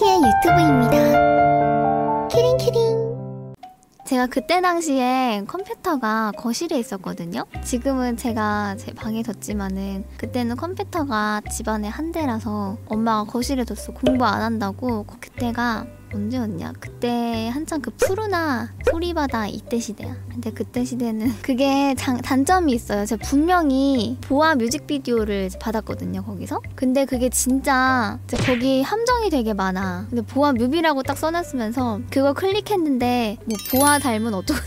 유튜브입니다. 키링키링. 제가 그때 당시에 컴퓨터가 거실에 있었거든요. 지금은 제가 제 방에 뒀지만은 그때는 컴퓨터가 집안에 한 대라서 엄마가 거실에 뒀어. 공부 안 한다고. 그때가 언제였냐? 그때 한창 그 푸르나 소리바다 이때 시대야. 근데 그때 시대는 그게 장, 단점이 있어요. 제가 분명히 보아 뮤직비디오를 받았거든요, 거기서. 근데 그게 진짜 거기 함정이 되게 많아. 근데 보아 뮤비라고 딱 써놨으면서 그거 클릭했는데 뭐 보아 닮은 어쩌고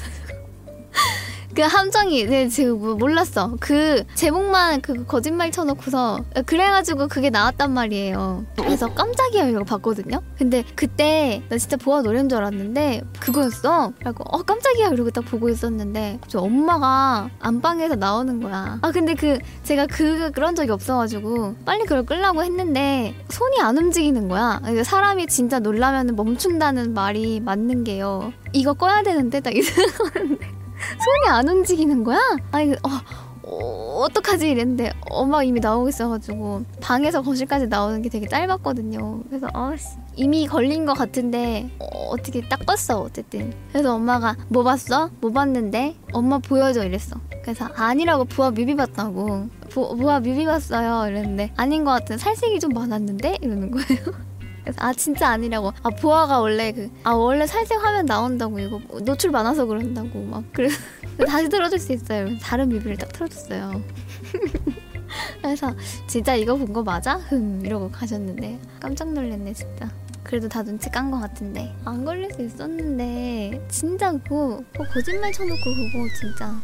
그 함정이 네 지금 뭐 몰랐어. 그 제목만 그 거짓말 쳐놓고서 그래가지고 그게 나왔단 말이에요. 그래서 깜짝이야 이러고 봤거든요? 근데 그때 나 진짜 보아 노래인 줄 알았는데 그거였어. 그래고 어 깜짝이야. 이러고 딱 보고 있었는데 저 엄마가 안방에서 나오는 거야. 아 근데 그 제가 그 그런 적이 없어가지고 빨리 그걸 끌라고 했는데 손이 안 움직이는 거야. 사람이 진짜 놀라면 멈춘다는 말이 맞는 게요. 이거 꺼야 되는데? 딱 이러는데 손이 안 움직이는 거야? 아니 어, 어 어떡하지 이랬는데 엄마가 이미 나오고 있어가지고 방에서 거실까지 나오는 게 되게 짧았거든요. 그래서 아씨 이미 걸린 것 같은데 어, 떻게딱 봤어 어쨌든. 그래서 엄마가 뭐 봤어? 뭐 봤는데? 엄마 보여줘 이랬어. 그래서 아니라고 부하 뮤비 봤다고. 부, 부하 뮤비 봤어요 이랬는데 아닌 것 같은 살색이 좀 많았는데 이러는 거예요. 그래서 아 진짜 아니라고. 아 보아가 원래 그 아 원래 살색 화면 나온다고 이거 노출 많아서 그런다고 막 그래서 다시 틀어줄 수 있어요. 다른 뮤비를 딱 틀어줬어요. 그래서 진짜 이거 본 거 맞아? 흠 이러고 가셨는데. 깜짝 놀랐네 진짜. 그래도 다 눈치 깐 거 같은데. 안 걸릴 수 있었는데 진짜 그거, 그거 거짓말 쳐놓고 그거 진짜